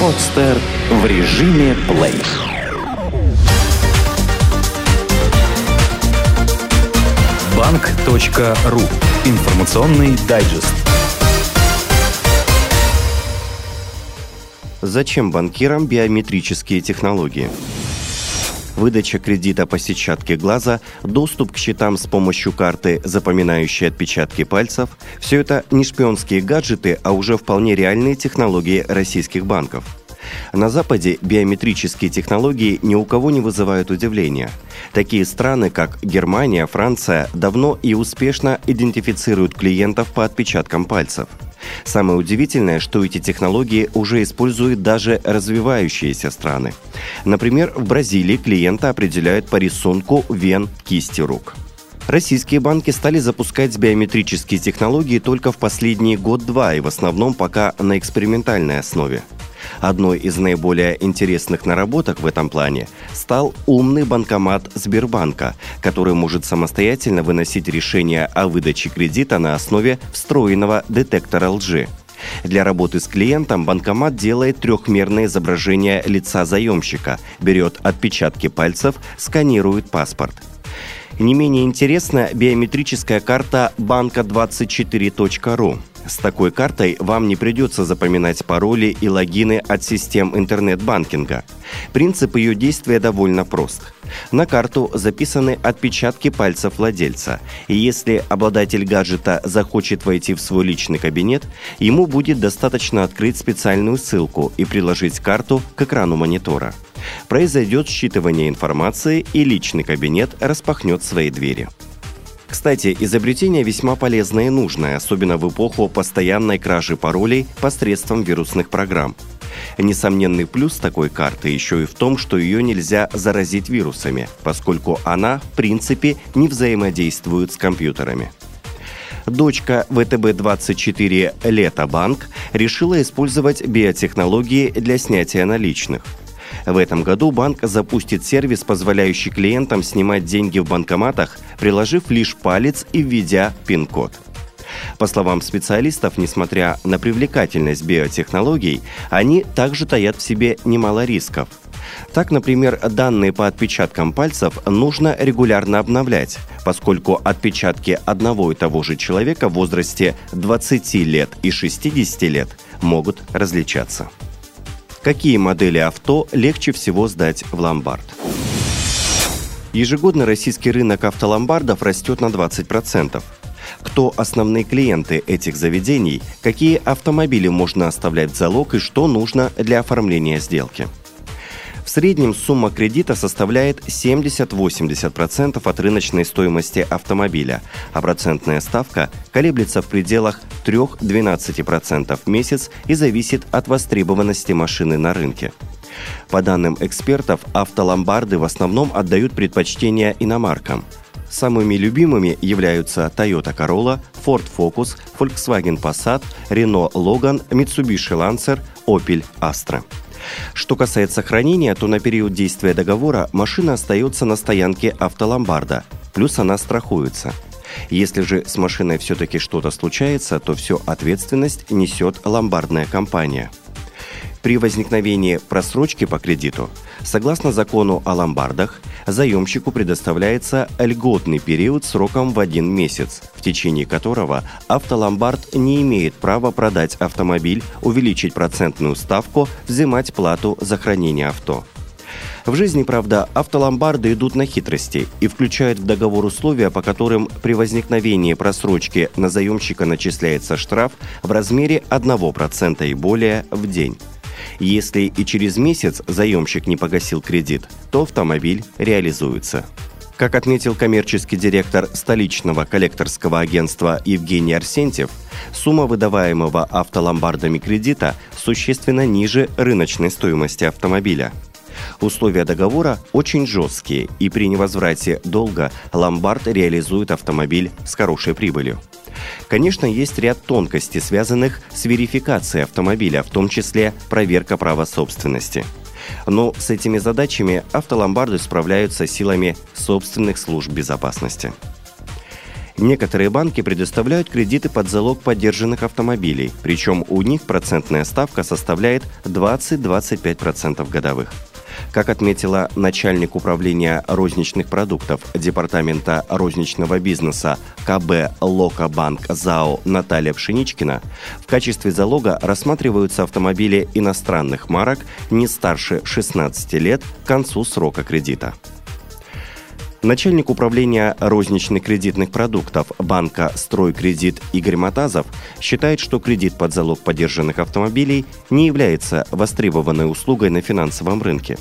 Подстер в режиме плей. Банк.ру. Информационный дайджест. Зачем банкирам биометрические технологии? Выдача кредита по сетчатке глаза, доступ к счетам с помощью карты, запоминающей отпечатки пальцев – все это не шпионские гаджеты, а уже вполне реальные технологии российских банков. На Западе биометрические технологии ни у кого не вызывают удивления. Такие страны, как Германия, Франция, давно и успешно идентифицируют клиентов по отпечаткам пальцев – Самое удивительное, что эти технологии уже используют даже развивающиеся страны. Например, в Бразилии клиента определяют по рисунку вен кисти рук. Российские банки стали запускать биометрические технологии только в последние год-два и в основном пока на экспериментальной основе. Одной из наиболее интересных наработок в этом плане стал умный банкомат Сбербанка, который может самостоятельно выносить решение о выдаче кредита на основе встроенного детектора лжи. Для работы с клиентом банкомат делает трехмерное изображение лица заемщика, берет отпечатки пальцев, сканирует паспорт. Не менее интересна биометрическая карта банка24.ру. С такой картой вам не придется запоминать пароли и логины от систем интернет-банкинга. Принцип ее действия довольно прост. На карту записаны отпечатки пальцев владельца, и если обладатель гаджета захочет войти в свой личный кабинет, ему будет достаточно открыть специальную ссылку и приложить карту к экрану монитора. Произойдет считывание информации, и личный кабинет распахнет свои двери. Кстати, изобретение весьма полезное и нужное, особенно в эпоху постоянной кражи паролей посредством вирусных программ. Несомненный плюс такой карты еще и в том, что ее нельзя заразить вирусами, поскольку она, в принципе, не взаимодействует с компьютерами. Дочка ВТБ-24 «Лето-банк» решила использовать биотехнологии для снятия наличных – в этом году банк запустит сервис, позволяющий клиентам снимать деньги в банкоматах, приложив лишь палец и введя пин-код. По словам специалистов, несмотря на привлекательность биотехнологий, они также таят в себе немало рисков. Так, например, данные по отпечаткам пальцев нужно регулярно обновлять, поскольку отпечатки одного и того же человека в возрасте 20 лет и 60 лет могут различаться. Какие модели авто легче всего сдать в ломбард? Ежегодно российский рынок автоломбардов растет на 20%. Кто основные клиенты этих заведений, какие автомобили можно оставлять в залог и что нужно для оформления сделки – в среднем сумма кредита составляет 70-80% от рыночной стоимости автомобиля, а процентная ставка колеблется в пределах 3-12% в месяц и зависит от востребованности машины на рынке. По данным экспертов, автоломбарды в основном отдают предпочтение иномаркам. Самыми любимыми являются Toyota Corolla, Ford Focus, Volkswagen Passat, Renault Logan, Mitsubishi Lancer, Opel Astra. Что касается хранения, то на период действия договора машина остается на стоянке автоломбарда, плюс она страхуется. Если же с машиной все-таки что-то случается, то всю ответственность несет ломбардная компания – при возникновении просрочки по кредиту, согласно закону о ломбардах, заемщику предоставляется льготный период сроком в один месяц, в течение которого автоломбард не имеет права продать автомобиль, увеличить процентную ставку, взимать плату за хранение авто. В жизни, правда, автоломбарды идут на хитрости и включают в договор условия, по которым при возникновении просрочки на заемщика начисляется штраф в размере 1% и более в день. Если и через месяц заемщик не погасил кредит, то автомобиль реализуется. Как отметил коммерческий директор столичного коллекторского агентства Евгений Арсентьев, сумма выдаваемого автоломбардами кредита существенно ниже рыночной стоимости автомобиля. Условия договора очень жесткие, и при невозврате долга ломбард реализует автомобиль с хорошей прибылью. Конечно, есть ряд тонкостей, связанных с верификацией автомобиля, в том числе проверка права собственности. Но с этими задачами автоломбарды справляются силами собственных служб безопасности. Некоторые банки предоставляют кредиты под залог поддержанных автомобилей, причем у них процентная ставка составляет 20-25% годовых. Как отметила начальник управления розничных продуктов Департамента розничного бизнеса КБ Локобанк ЗАО Наталья Пшеничкина, в качестве залога рассматриваются автомобили иностранных марок не старше 16 лет к концу срока кредита. Начальник управления розничных кредитных продуктов банка «Стройкредит» Игорь Матазов считает, что кредит под залог поддержанных автомобилей не является востребованной услугой на финансовом рынке.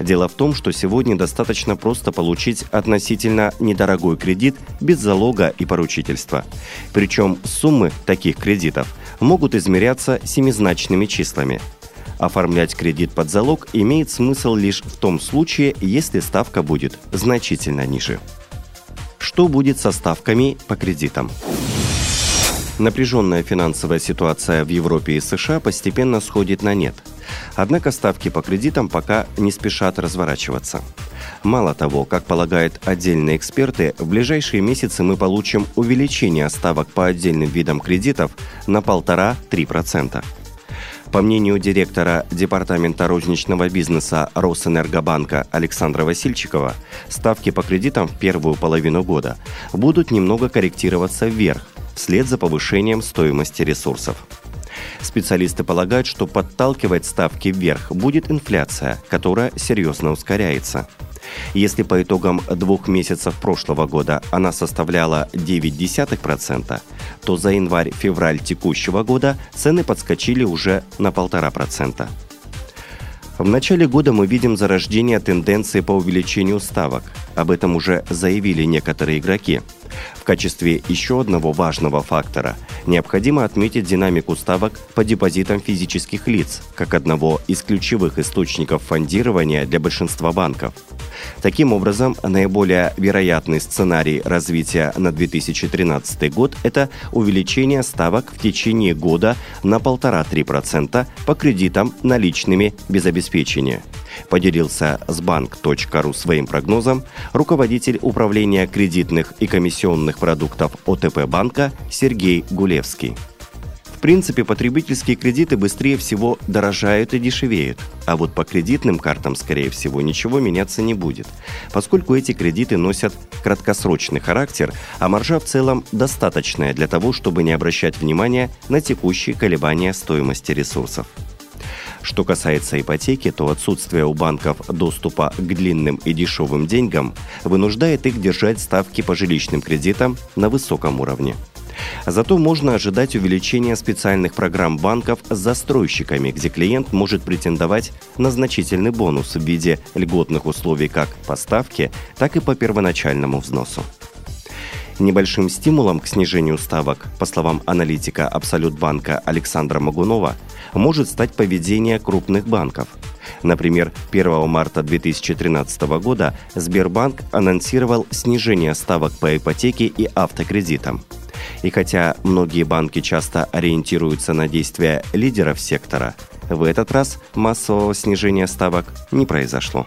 Дело в том, что сегодня достаточно просто получить относительно недорогой кредит без залога и поручительства. Причем суммы таких кредитов могут измеряться семизначными числами – Оформлять кредит под залог имеет смысл лишь в том случае, если ставка будет значительно ниже. Что будет со ставками по кредитам? Напряженная финансовая ситуация в Европе и США постепенно сходит на нет. Однако ставки по кредитам пока не спешат разворачиваться. Мало того, как полагают отдельные эксперты, в ближайшие месяцы мы получим увеличение ставок по отдельным видам кредитов на 1,5-3%. По мнению директора Департамента розничного бизнеса Росэнергобанка Александра Васильчикова, ставки по кредитам в первую половину года будут немного корректироваться вверх, вслед за повышением стоимости ресурсов. Специалисты полагают, что подталкивать ставки вверх будет инфляция, которая серьезно ускоряется – если по итогам двух месяцев прошлого года она составляла 0,9%, то за январь-февраль текущего года цены подскочили уже на 1,5%. В начале года мы видим зарождение тенденции по увеличению ставок. Об этом уже заявили некоторые игроки. В качестве еще одного важного фактора необходимо отметить динамику ставок по депозитам физических лиц, как одного из ключевых источников фондирования для большинства банков – Таким образом, наиболее вероятный сценарий развития на 2013 год – это увеличение ставок в течение года на 1,5-3% по кредитам наличными без обеспечения. Поделился с банк.ру своим прогнозом руководитель управления кредитных и комиссионных продуктов ОТП банка Сергей Гулевский. В принципе, потребительские кредиты быстрее всего дорожают и дешевеют. А вот по кредитным картам, скорее всего, ничего меняться не будет, поскольку эти кредиты носят краткосрочный характер, а маржа в целом достаточная для того, чтобы не обращать внимания на текущие колебания стоимости ресурсов. Что касается ипотеки, то отсутствие у банков доступа к длинным и дешевым деньгам вынуждает их держать ставки по жилищным кредитам на высоком уровне. Зато можно ожидать увеличения специальных программ банков с застройщиками, где клиент может претендовать на значительный бонус в виде льготных условий как по ставке, так и по первоначальному взносу. Небольшим стимулом к снижению ставок, по словам аналитика Абсолютбанка Александра Магунова, может стать поведение крупных банков. Например, 1 марта 2013 года Сбербанк анонсировал снижение ставок по ипотеке и автокредитам – и хотя многие банки часто ориентируются на действия лидеров сектора, в этот раз массового снижения ставок не произошло.